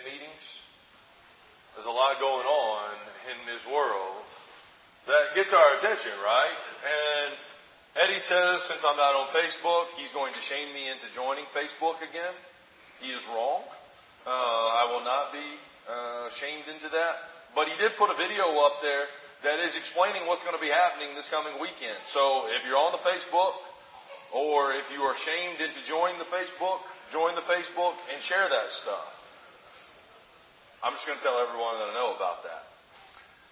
Meetings. There's a lot going on in this world that gets our attention, right? And Eddie says, since I'm not on Facebook, he's going to shame me into joining Facebook again. He is wrong. Uh, I will not be uh, shamed into that. But he did put a video up there that is explaining what's going to be happening this coming weekend. So if you're on the Facebook, or if you are shamed into joining the Facebook, join the Facebook and share that stuff. I'm just going to tell everyone that I know about that.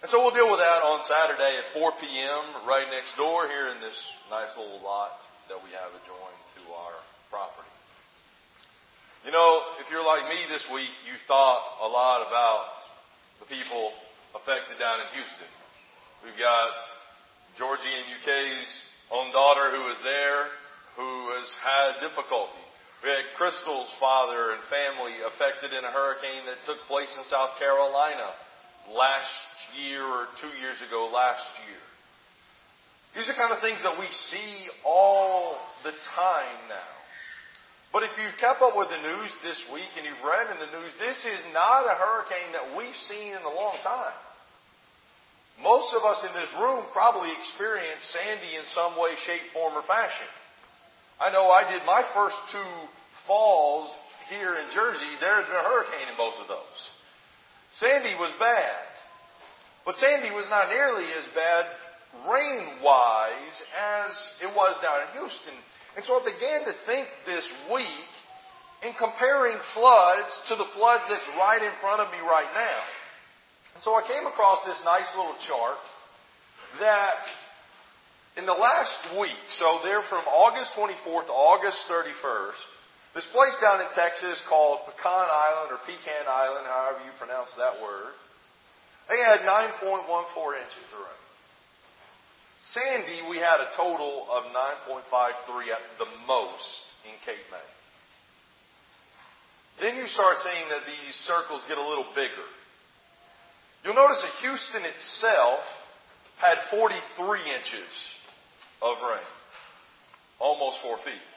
And so we'll deal with that on Saturday at 4 p.m. right next door here in this nice little lot that we have adjoined to our property. You know, if you're like me this week, you've thought a lot about the people affected down in Houston. We've got Georgie and UK's own daughter who is there, who has had difficulty we had Crystal's father and family affected in a hurricane that took place in South Carolina last year or two years ago last year. These are kind of things that we see all the time now. But if you've kept up with the news this week and you've read in the news, this is not a hurricane that we've seen in a long time. Most of us in this room probably experienced Sandy in some way, shape, form, or fashion. I know I did my first two falls here in Jersey. There's been a hurricane in both of those. Sandy was bad. But Sandy was not nearly as bad rain wise as it was down in Houston. And so I began to think this week in comparing floods to the flood that's right in front of me right now. And so I came across this nice little chart that in the last week, so they're from August 24th to August 31st, this place down in Texas called Pecan Island or Pecan Island, however you pronounce that word, they had 9.14 inches of rain. Sandy, we had a total of 9.53 at the most in Cape May. Then you start seeing that these circles get a little bigger. You'll notice that Houston itself had 43 inches of rain. Almost four feet.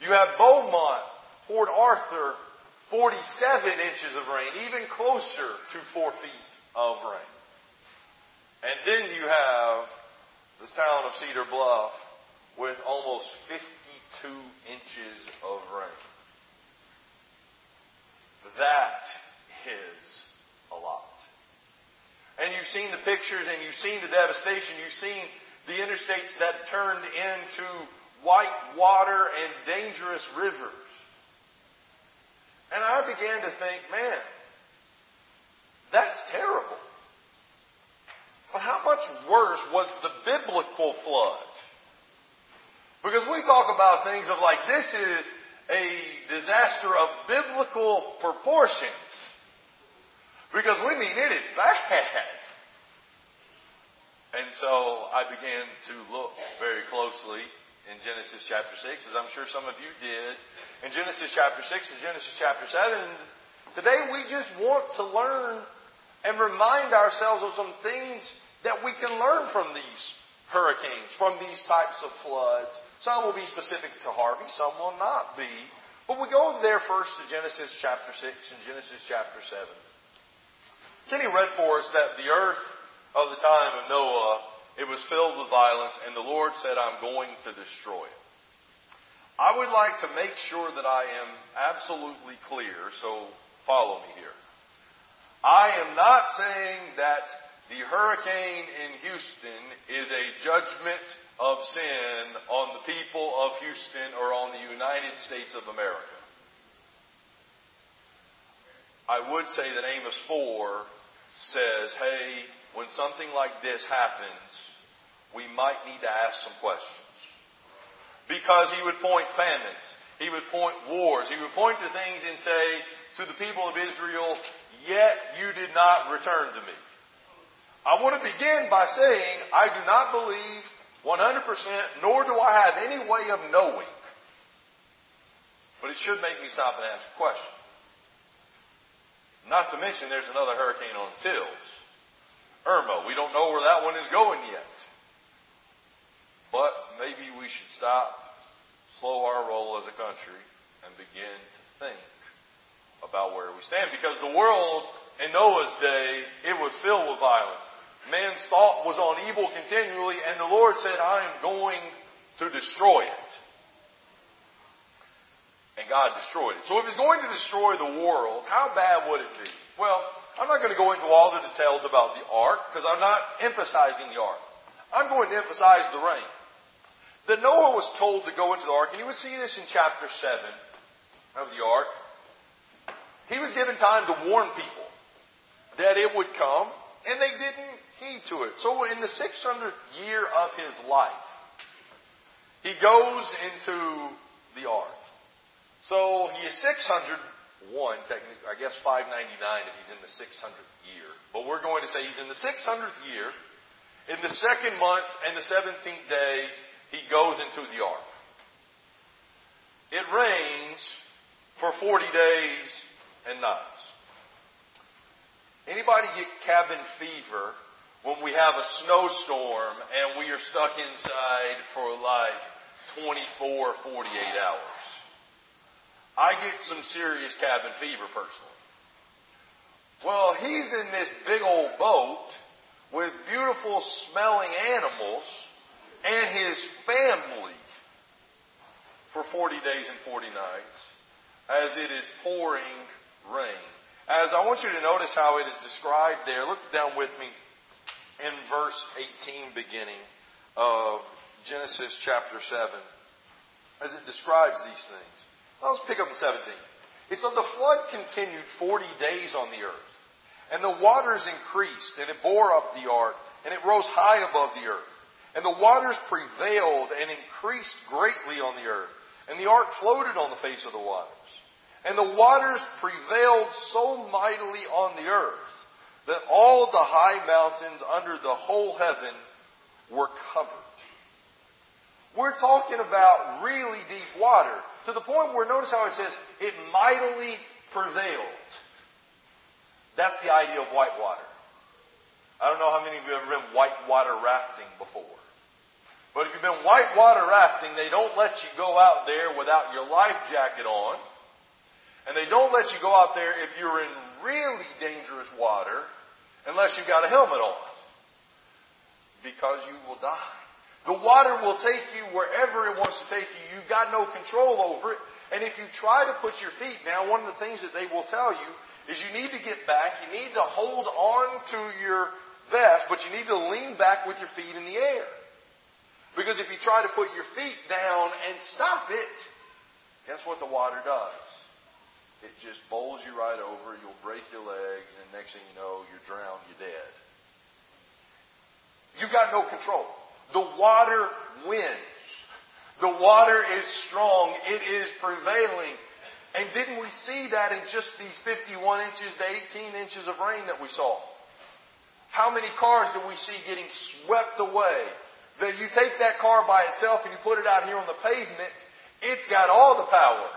You have Beaumont, Port Arthur, 47 inches of rain, even closer to four feet of rain. And then you have the town of Cedar Bluff with almost 52 inches of rain. That is a lot. And you've seen the pictures and you've seen the devastation. You've seen the interstates that turned into white water and dangerous rivers. And I began to think, man, that's terrible. But how much worse was the biblical flood? Because we talk about things of like, this is a disaster of biblical proportions. Because we mean it is bad. And so I began to look very closely in Genesis chapter 6, as I'm sure some of you did. In Genesis chapter 6 and Genesis chapter 7, today we just want to learn and remind ourselves of some things that we can learn from these hurricanes, from these types of floods. Some will be specific to Harvey, some will not be. But we go there first to Genesis chapter 6 and Genesis chapter 7. Kenny read for us that the earth of the time of Noah, it was filled with violence, and the Lord said, I'm going to destroy it. I would like to make sure that I am absolutely clear, so follow me here. I am not saying that the hurricane in Houston is a judgment of sin on the people of Houston or on the United States of America. I would say that Amos 4 says, hey, when something like this happens, we might need to ask some questions. Because he would point famines. He would point wars. He would point to things and say to the people of Israel, yet you did not return to me. I want to begin by saying I do not believe 100%, nor do I have any way of knowing. But it should make me stop and ask a question. Not to mention there's another hurricane on the tills. Irma. We don't know where that one is going yet. But maybe we should stop, slow our roll as a country, and begin to think about where we stand because the world in Noah's day, it was filled with violence. Man's thought was on evil continually, and the Lord said, I am going to destroy it. And God destroyed it. So if He's going to destroy the world, how bad would it be? Well, I'm not going to go into all the details about the ark because I'm not emphasizing the ark. I'm going to emphasize the rain. That Noah was told to go into the ark, and you would see this in chapter 7 of the ark. He was given time to warn people that it would come, and they didn't heed to it. So in the 600th year of his life, he goes into the ark. So he is 601, technically, I guess 599 if he's in the 600th year. But we're going to say he's in the 600th year. In the second month and the 17th day, he goes into the ark. It rains for 40 days and nights. Anybody get cabin fever when we have a snowstorm and we are stuck inside for like 24, 48 hours? I get some serious cabin fever personally. Well, he's in this big old boat with beautiful smelling animals and his family for 40 days and 40 nights as it is pouring rain. As I want you to notice how it is described there, look down with me in verse 18 beginning of Genesis chapter 7 as it describes these things. Well, let's pick up in 17. It said the flood continued 40 days on the earth and the waters increased and it bore up the ark and it rose high above the earth. And the waters prevailed and increased greatly on the earth. And the ark floated on the face of the waters. And the waters prevailed so mightily on the earth that all the high mountains under the whole heaven were covered. We're talking about really deep water to the point where notice how it says it mightily prevailed. That's the idea of whitewater. I don't know how many of you have ever been whitewater rafting before. But if you've been whitewater rafting, they don't let you go out there without your life jacket on. And they don't let you go out there if you're in really dangerous water unless you've got a helmet on. Because you will die. The water will take you wherever it wants to take you. You've got no control over it. And if you try to put your feet down, one of the things that they will tell you is you need to get back. You need to hold on to your vest, but you need to lean back with your feet in the air. Because if you try to put your feet down and stop it, guess what the water does? It just bowls you right over. You'll break your legs, and next thing you know, you're drowned, you're dead. You've got no control. The water wins. The water is strong. It is prevailing. And didn't we see that in just these 51 inches to 18 inches of rain that we saw? How many cars do we see getting swept away that you take that car by itself and you put it out here on the pavement, it's got all the power.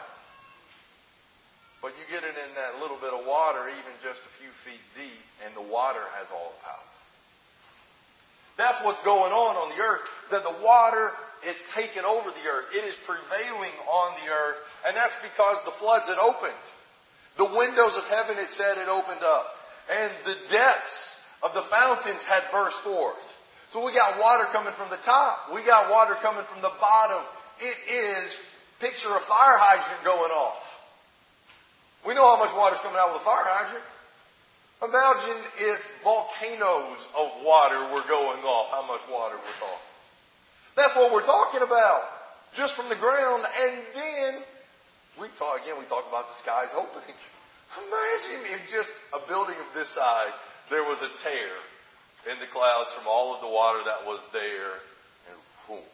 But you get it in that little bit of water, even just a few feet deep, and the water has all the power. That's what's going on on the earth. That the water is taking over the earth. It is prevailing on the earth. And that's because the floods had opened. The windows of heaven, it said, had opened up. And the depths of the fountains had burst forth. So we got water coming from the top. We got water coming from the bottom. It is picture a fire hydrant going off. We know how much water's coming out with a fire hydrant. Imagine if volcanoes of water were going off, how much water we're talking. That's what we're talking about. Just from the ground. And then, we talk, again, we talk about the skies opening. Imagine if just a building of this size, there was a tear in the clouds from all of the water that was there, and boom,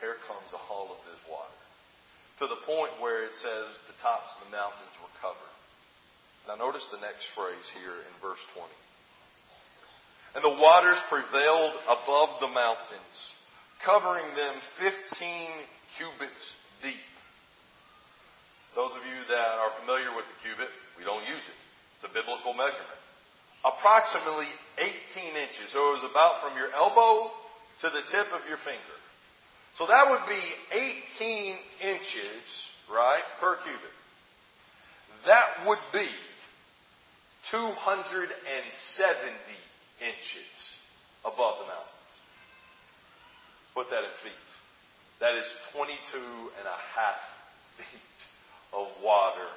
here comes a all of this water. To the point where it says the tops of the mountains were covered. Now notice the next phrase here in verse 20. And the waters prevailed above the mountains, covering them 15 cubits deep. Those of you that are familiar with the cubit, we don't use it. It's a biblical measurement approximately 18 inches. So it was about from your elbow to the tip of your finger. So that would be 18 inches, right, per cubit. that would be 270 inches above the mountains. Put that in feet. That is 22 and a half feet of water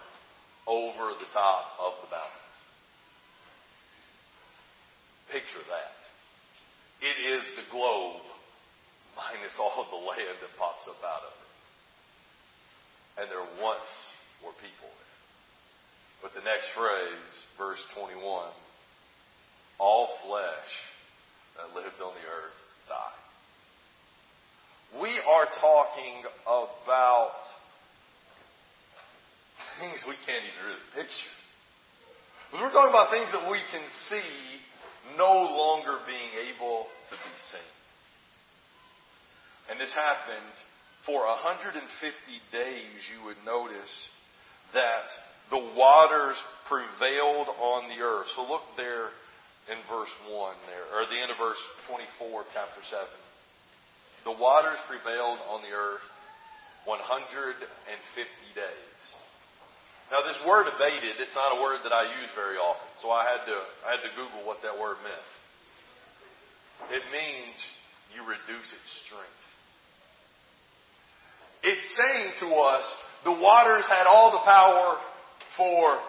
over the top of the mountains. Picture that. It is the globe minus all of the land that pops up out of it. And there once were people there. But the next phrase, verse 21, all flesh that lived on the earth died. We are talking about things we can't even really picture. Because we're talking about things that we can see no longer being able to be seen. And this happened for 150 days, you would notice that the waters prevailed on the earth. So look there in verse 1 there, or the end of verse 24, chapter 7. The waters prevailed on the earth 150 days. Now this word abated, it's not a word that I use very often, so I had to, I had to Google what that word meant. It means you reduce its strength. It's saying to us, the waters had all the power for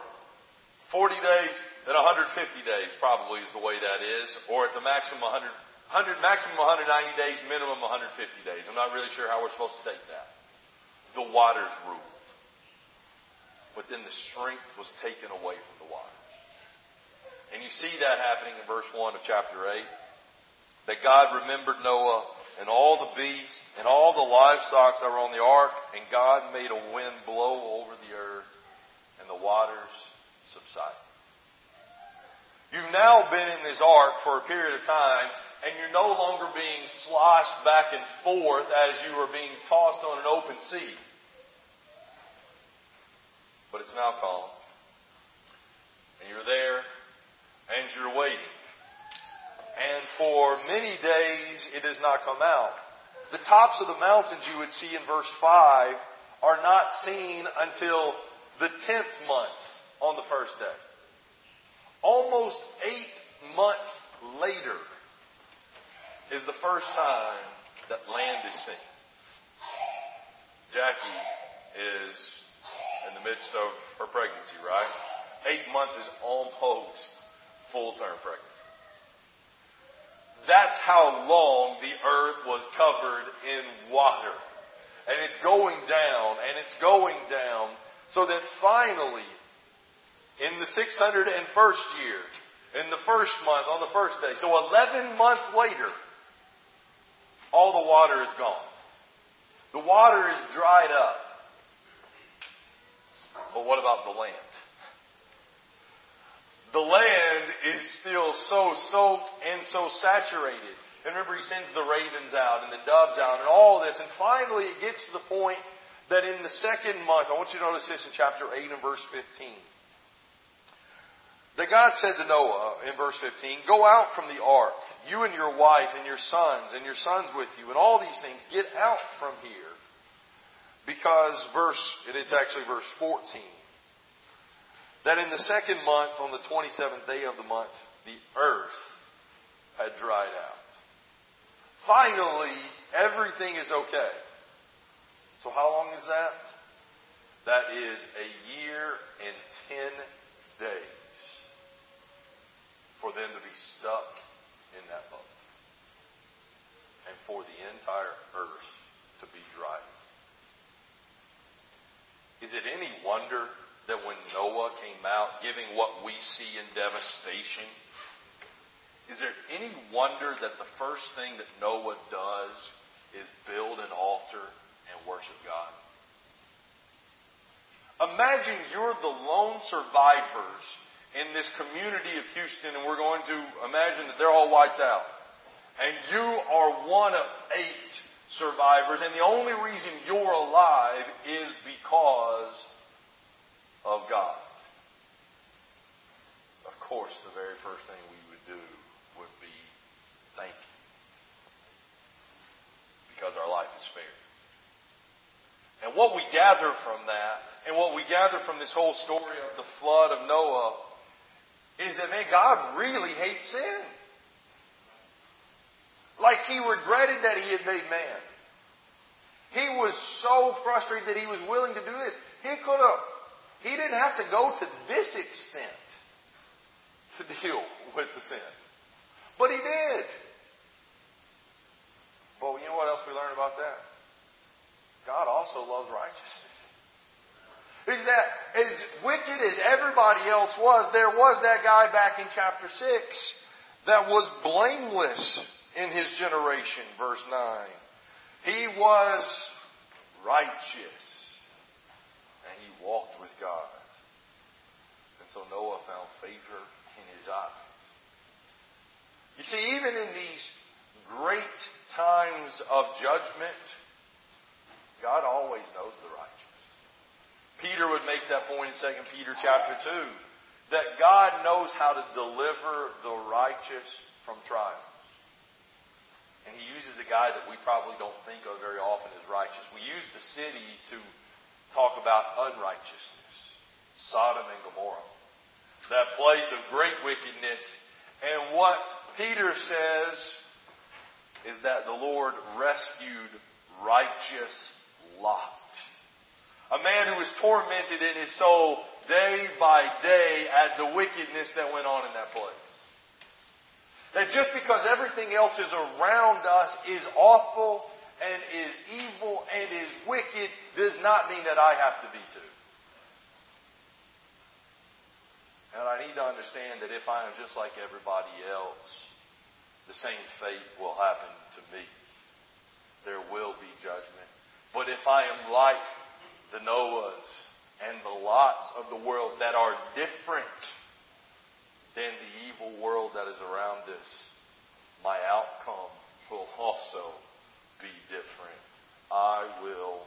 40 days and 150 days probably is the way that is, or at the maximum 100, 100 maximum 190 days, minimum 150 days. I'm not really sure how we're supposed to take that. The waters ruled but then the strength was taken away from the waters. And you see that happening in verse 1 of chapter 8. That God remembered Noah and all the beasts and all the livestock that were on the ark, and God made a wind blow over the earth, and the waters subsided. You've now been in this ark for a period of time, and you're no longer being sloshed back and forth as you are being tossed on an open sea but it's now calm. And you're there and you're waiting. And for many days it has not come out. The tops of the mountains you would see in verse 5 are not seen until the 10th month on the first day. Almost eight months later is the first time that land is seen. Jackie is in the midst of her pregnancy, right? Eight months is almost full term pregnancy. That's how long the earth was covered in water. And it's going down, and it's going down, so that finally, in the 601st year, in the first month, on the first day, so 11 months later, all the water is gone. The water is dried up. But what about the land? The land is still so soaked and so saturated. And remember, he sends the ravens out and the doves out and all this. And finally, it gets to the point that in the second month, I want you to notice this in chapter 8 and verse 15. That God said to Noah in verse 15, Go out from the ark, you and your wife and your sons and your sons with you, and all these things. Get out from here because verse, it's actually verse 14. That in the second month, on the 27th day of the month, the earth had dried out. Finally, everything is okay. So how long is that? That is a year and ten days for them to be stuck in that boat. And for the entire earth to be dry. Is it any wonder that when Noah came out giving what we see in devastation, is there any wonder that the first thing that Noah does is build an altar worship God? Imagine you're the lone survivors in this community of Houston, and we're going to imagine that they're all wiped out. And you are one of eight survivors, and the only reason you're alive is because of God. Of course, the very first thing we would do would be thank you. Because our life is spared. And what we gather from that, and what we gather from this whole story of the flood of Noah, is that, man, God really hates sin. Like he regretted that he had made man. He was so frustrated that he was willing to do this. He could have, he didn't have to go to this extent to deal with the sin. But he did. But you know what else we learn about that? God also loves righteousness. Is that as wicked as everybody else was, there was that guy back in chapter 6 that was blameless in his generation, verse 9. He was righteous. And he walked with God. And so Noah found favor in his eyes. You see, even in these great times of judgment, God always knows the righteous. Peter would make that point in 2 Peter chapter 2, that God knows how to deliver the righteous from trials. And he uses a guy that we probably don't think of very often as righteous. We use the city to talk about unrighteousness. Sodom and Gomorrah. That place of great wickedness. And what Peter says is that the Lord rescued righteous Lot. A man who was tormented in his soul day by day at the wickedness that went on in that place. That just because everything else is around us is awful and is evil and is wicked does not mean that I have to be too. And I need to understand that if I am just like everybody else, the same fate will happen to me. There will be judgment. But if I am like the Noahs and the lots of the world that are different, than the evil world that is around us, my outcome will also be different. I will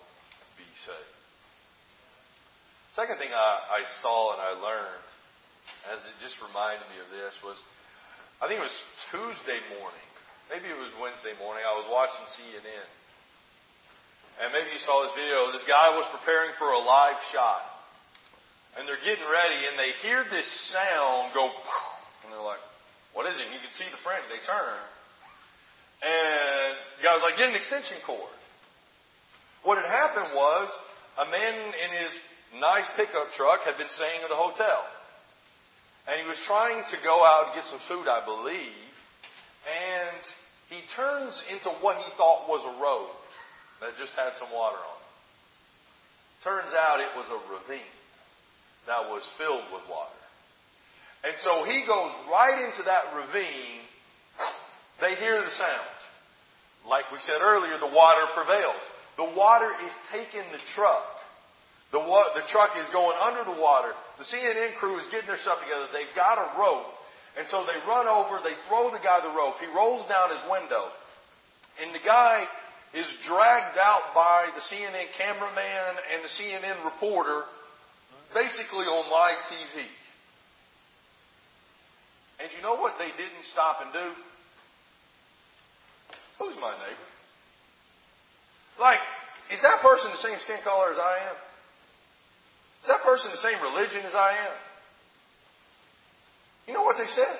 be saved. Second thing I, I saw and I learned, as it just reminded me of this, was I think it was Tuesday morning. Maybe it was Wednesday morning. I was watching CNN. And maybe you saw this video. This guy was preparing for a live shot and they're getting ready, and they hear this sound go, and they're like, "What is it?" And you can see the friend. They turn, and the guy was like, "Get an extension cord." What had happened was a man in his nice pickup truck had been staying in the hotel, and he was trying to go out and get some food, I believe, and he turns into what he thought was a road that just had some water on it. Turns out it was a ravine that was filled with water. And so he goes right into that ravine. They hear the sound. Like we said earlier, the water prevails. The water is taking the truck. The, wa- the truck is going under the water. The CNN crew is getting their stuff together. They've got a rope. And so they run over, they throw the guy the rope. He rolls down his window. And the guy is dragged out by the CNN cameraman and the CNN reporter basically on live TV. And you know what they didn't stop and do? Who's my neighbor? Like, is that person the same skin color as I am? Is that person the same religion as I am? You know what they said?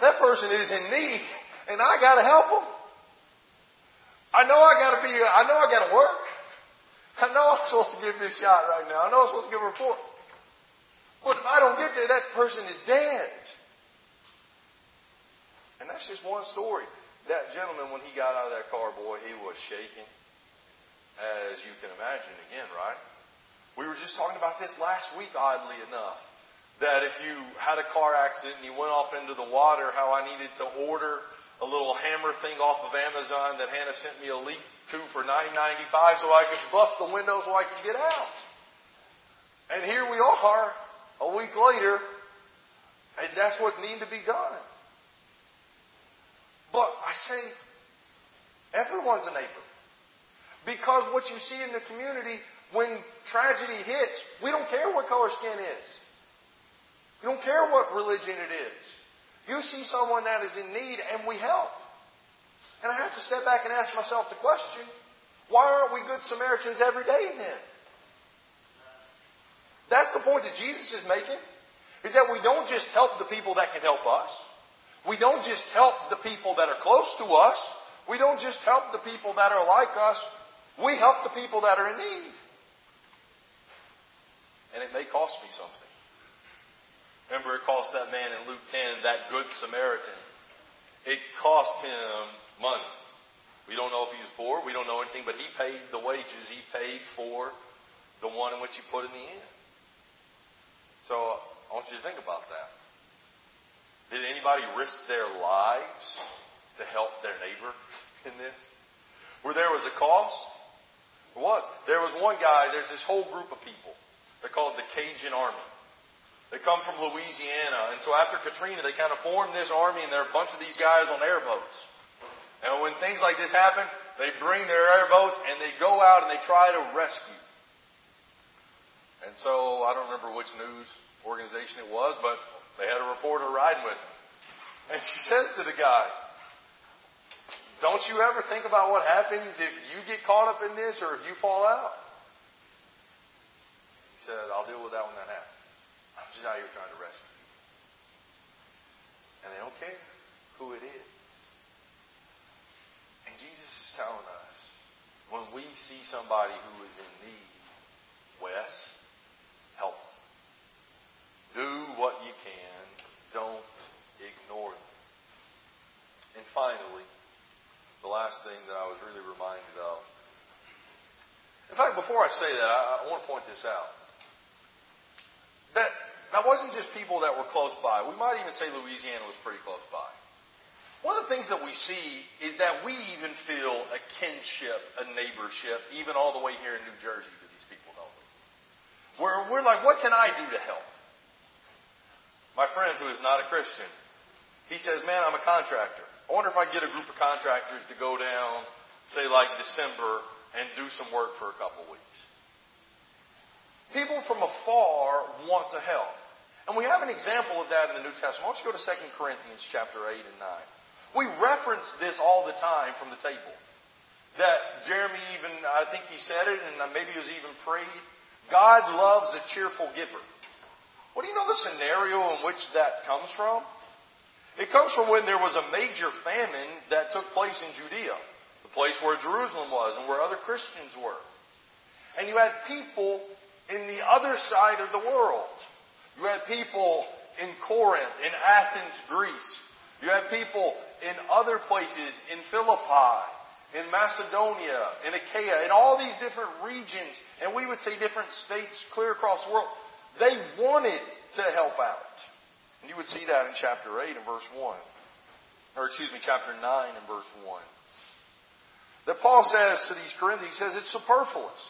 That person is in need, and I got to help them. I know I got to be. I know I got to work. I know I'm supposed to give this shot right now. I know I'm supposed to give a report. But if I don't get there, that person is dead. And that's just one story. That gentleman, when he got out of that car, boy, he was shaking. As you can imagine, again, right? We were just talking about this last week, oddly enough. That if you had a car accident and you went off into the water, how I needed to order a little hammer thing off of Amazon that Hannah sent me a link two for nine ninety five so I could bust the window so I could get out. And here we are a week later, and that's what's needing to be done. But I say, everyone's a neighbor. Because what you see in the community, when tragedy hits, we don't care what color skin is. We don't care what religion it is. You see someone that is in need and we help. And I have to step back and ask myself the question, Why aren't we good Samaritans every day then? That's the point that Jesus is making. Is that we don't just help the people that can help us. We don't just help the people that are close to us. We don't just help the people that are like us. We help the people that are in need. And it may cost me something. Remember, it cost that man in Luke 10, that good Samaritan. It cost him money. We don't know if he was poor. We don't know anything, but he paid the wages. He paid for the one in which he put in the inn. So I want you to think about that. Did anybody risk their lives to help their neighbor in this? Where there was a cost? What? There was one guy, there's this whole group of people. They're called the Cajun Army. They come from Louisiana. And so after Katrina, they kind of formed this army, and there are a bunch of these guys on airboats. And when things like this happen, they bring their airboats and they go out and they try to rescue. And so I don't remember which news organization it was, but they had a reporter riding with him. And she says to the guy, Don't you ever think about what happens if you get caught up in this or if you fall out? He said, I'll deal with that when that happens. Just out here trying to rescue. And they don't care who it is. And Jesus is telling us when we see somebody who is in need, Wes, help them. Do what you can. Don't ignore them. And finally, the last thing that I was really reminded of. In fact, before I say that, I, I want to point this out. That wasn't just people that were close by. We might even say Louisiana was pretty close by. One of the things that we see is that we even feel a kinship, a neighborship, even all the way here in New Jersey to these people, don't we? Where we're like, what can I do to help? My friend who is not a Christian, he says, man, I'm a contractor. I wonder if I get a group of contractors to go down, say like December, and do some work for a couple weeks. People from afar want to help. And we have an example of that in the New Testament. Let's go to 2 Corinthians chapter 8 and 9. We reference this all the time from the table. That Jeremy even, I think he said it, and maybe it was even prayed. God loves a cheerful giver. Well, do you know the scenario in which that comes from? It comes from when there was a major famine that took place in Judea, the place where Jerusalem was and where other Christians were. And you had people in the other side of the world. You had people in Corinth, in Athens, Greece. You had people in other places, in Philippi, in Macedonia, in Achaia, in all these different regions, and we would say different states clear across the world. They wanted to help out. And you would see that in chapter 8 and verse 1. Or excuse me, chapter 9 and verse 1. That Paul says to these Corinthians, he says it's superfluous.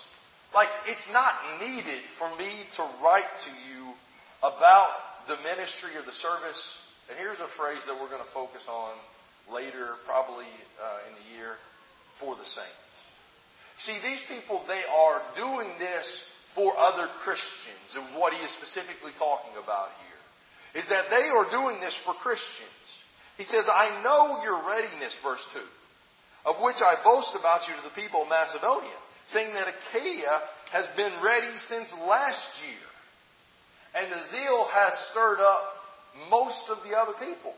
Like, it's not needed for me to write to you about the ministry of the service. And here's a phrase that we're going to focus on later, probably uh, in the year, for the saints. See, these people, they are doing this for other Christians. And what he is specifically talking about here is that they are doing this for Christians. He says, I know your readiness, verse 2, of which I boast about you to the people of Macedonia, saying that Achaia has been ready since last year. And the zeal has stirred up most of the other people.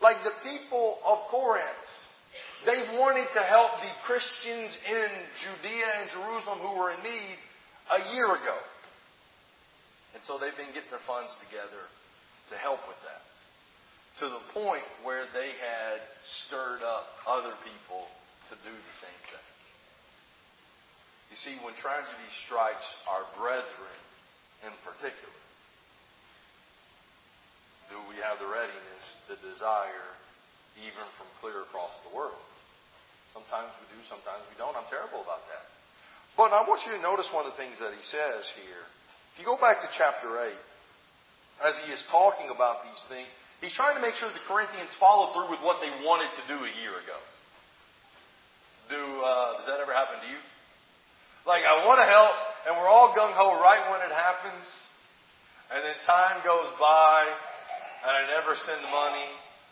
Like the people of Corinth, they wanted to help the Christians in Judea and Jerusalem who were in need a year ago. And so they've been getting their funds together to help with that. To the point where they had stirred up other people to do the same thing. You see, when tragedy strikes our brethren in particular, do we have the readiness, the desire, even from clear across the world? Sometimes we do, sometimes we don't. I'm terrible about that. But I want you to notice one of the things that he says here. If you go back to chapter 8, as he is talking about these things, he's trying to make sure the Corinthians follow through with what they wanted to do a year ago. Do uh, does that ever happen to you? Like I want to help, and we're all gung ho right when it happens, and then time goes by, and I never send the money,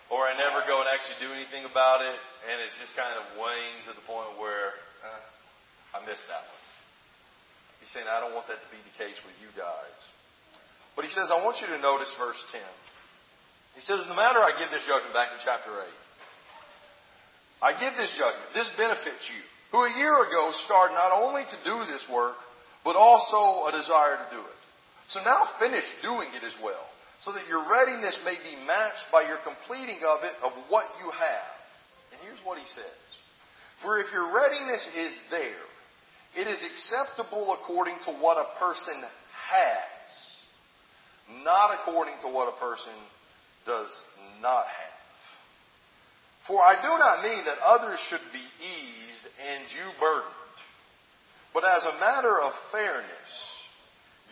or I never go and actually do anything about it, and it's just kind of weighing to the point where. Uh, missed that one. He's saying, I don't want that to be the case with you guys. But he says, I want you to notice verse 10. He says, In the matter I give this judgment back in chapter 8. I give this judgment. This benefits you, who a year ago started not only to do this work, but also a desire to do it. So now finish doing it as well, so that your readiness may be matched by your completing of it of what you have. And here's what he says. For if your readiness is there, it is acceptable according to what a person has, not according to what a person does not have. For I do not mean that others should be eased and you burdened, but as a matter of fairness,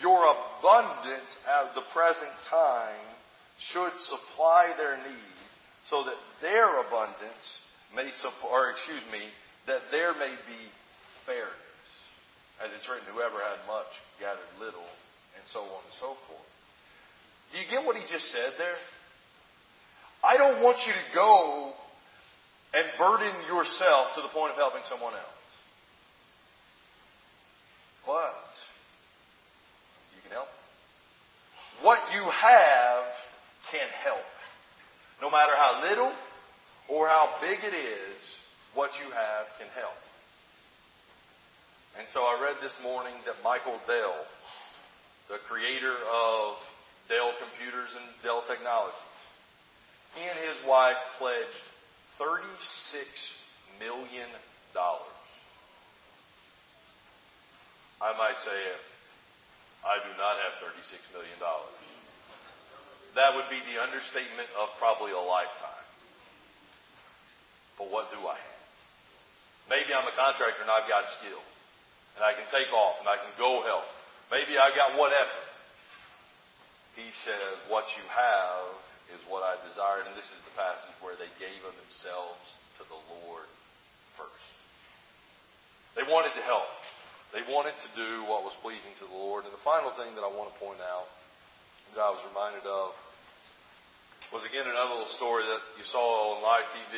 your abundance at the present time should supply their need, so that their abundance may support, or excuse me, that there may be fairness. As it's written, whoever had much gathered little, and so on and so forth. Do you get what he just said there? I don't want you to go and burden yourself to the point of helping someone else. But you can help. What you have can help. No matter how little or how big it is, what you have can help. And so I read this morning that Michael Dell, the creator of Dell Computers and Dell Technologies, he and his wife pledged $36 million. I might say I do not have $36 million. That would be the understatement of probably a lifetime. But what do I have? Maybe I'm a contractor and I've got skill. And I can take off and I can go help. Maybe I got whatever. He said, what you have is what I desired. And this is the passage where they gave of themselves to the Lord first. They wanted to help. They wanted to do what was pleasing to the Lord. And the final thing that I want to point out that I was reminded of was again another little story that you saw on live TV.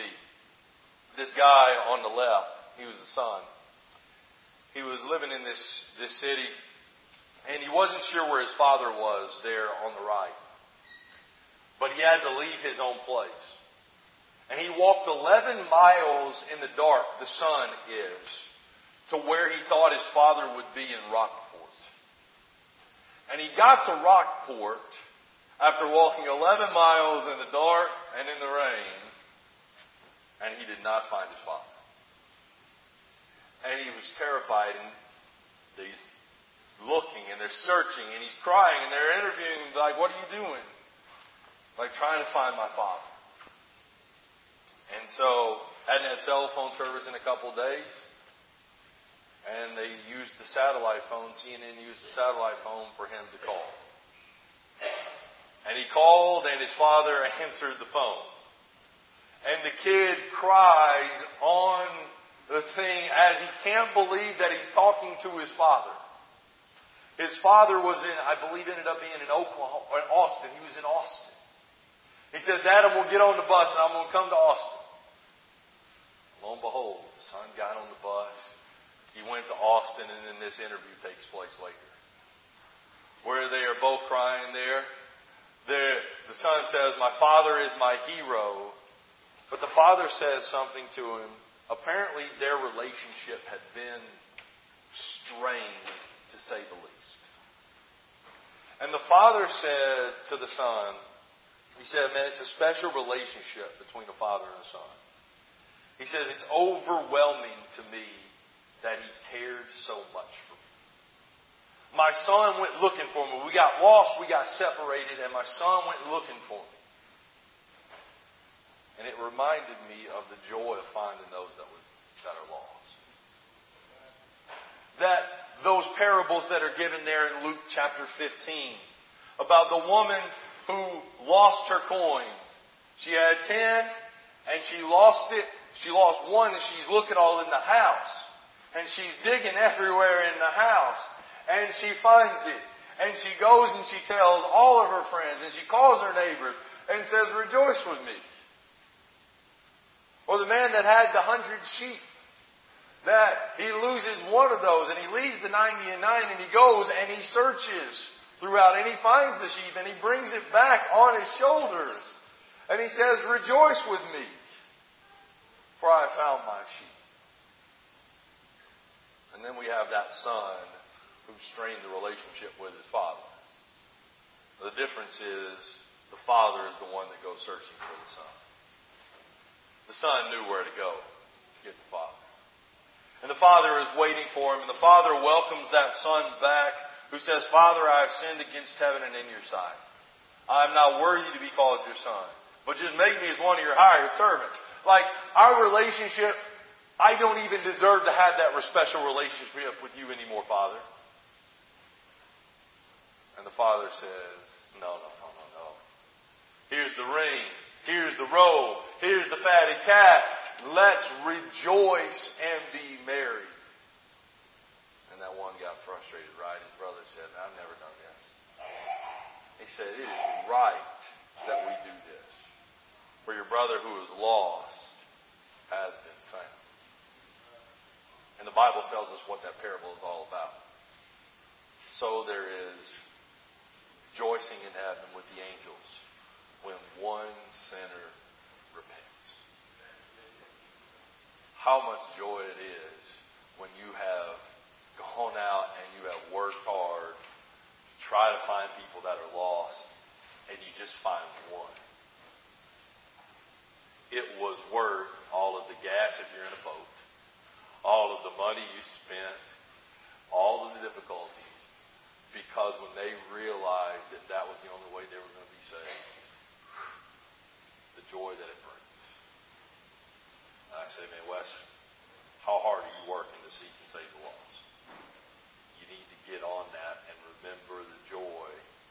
This guy on the left, he was the son. He was living in this, this city and he wasn't sure where his father was there on the right but he had to leave his own place. And he walked 11 miles in the dark, the sun is, to where he thought his father would be in Rockport. And he got to Rockport after walking 11 miles in the dark and in the rain, and he did not find his father. And he was terrified, and he's looking, and they're searching, and he's crying, and they're interviewing him, like, what are you doing? like trying to find my father. And so, hadn't had cell phone service in a couple days. And they used the satellite phone, CNN used the satellite phone for him to call. And he called and his father answered the phone. And the kid cries on the thing as he can't believe that he's talking to his father. His father was in, I believe ended up being in Oklahoma, or Austin. He was in Austin. He says, Dad, I'm going to get on the bus and I'm going to come to Austin. Lo and behold, the son got on the bus. He went to Austin and then this interview takes place later. Where they are both crying there. there the son says, my father is my hero. But the father says something to him. Apparently their relationship had been strained, to say the least. And the father said to the son, he said, man, it's a special relationship between a father and a son. He says, it's overwhelming to me that he cared so much for me. My son went looking for me. We got lost, we got separated, and my son went looking for me. And it reminded me of the joy of finding those that, were, that are lost. That those parables that are given there in Luke chapter 15 about the woman who lost her coin. She had ten and she lost it. She lost one and she's looking all in the house. And she's digging everywhere in the house. And she finds it. And she goes and she tells all of her friends and she calls her neighbors and says, rejoice with me. Or the man that had the hundred sheep that he loses one of those and he leaves the 90 and 9 and he goes and he searches throughout and he finds the sheep and he brings it back on his shoulders. And he says, Rejoice with me, for I have found my sheep. And then we have that son who strained the relationship with his father. The difference is the father is the one that goes searching for the son. The son knew where to go to get the father. And the father is waiting for him, and the father welcomes that son back who says, Father, I have sinned against heaven and in your sight. I am not worthy to be called your son, but just make me as one of your hired servants. Like, our relationship, I don't even deserve to have that special relationship with you anymore, Father. And the father says, No, no, no, no, no. Here's the ring. Here's the robe. Here's the fatted calf. Let's rejoice and be merry. And that one got frustrated, right? His brother said, I've never done this. He said, It is right that we do this. For your brother who is lost has been found. And the Bible tells us what that parable is all about. So there is rejoicing in heaven with the angels when one sinner repents how much joy it is when you have gone out and you have worked hard to try to find people that are lost and you just find one. It was worth all of the gas if you're in a boat, all of the money you spent, all of the difficulties, because when they realized that that was the only way they were going to be saved, the joy that it brings. I say, man, Wes, how hard are you working to seek and save the lost? You need to get on that and remember the joy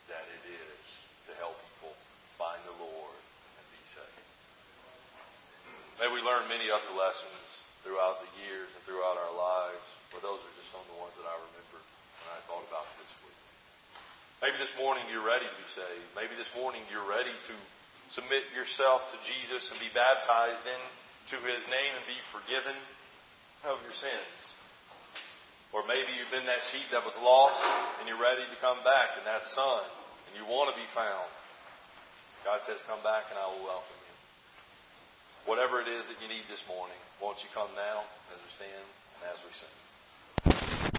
that it is to help people find the Lord and be saved. May we learn many other lessons throughout the years and throughout our lives, but those are just some of the ones that I remembered when I thought about this week. Maybe this morning you're ready to be saved. Maybe this morning you're ready to submit yourself to Jesus and be baptized in to his name and be forgiven of your sins. Or maybe you've been that sheep that was lost and you're ready to come back and that son and you want to be found. God says, come back and I will welcome you. Whatever it is that you need this morning, won't you come now as we stand and as we sing?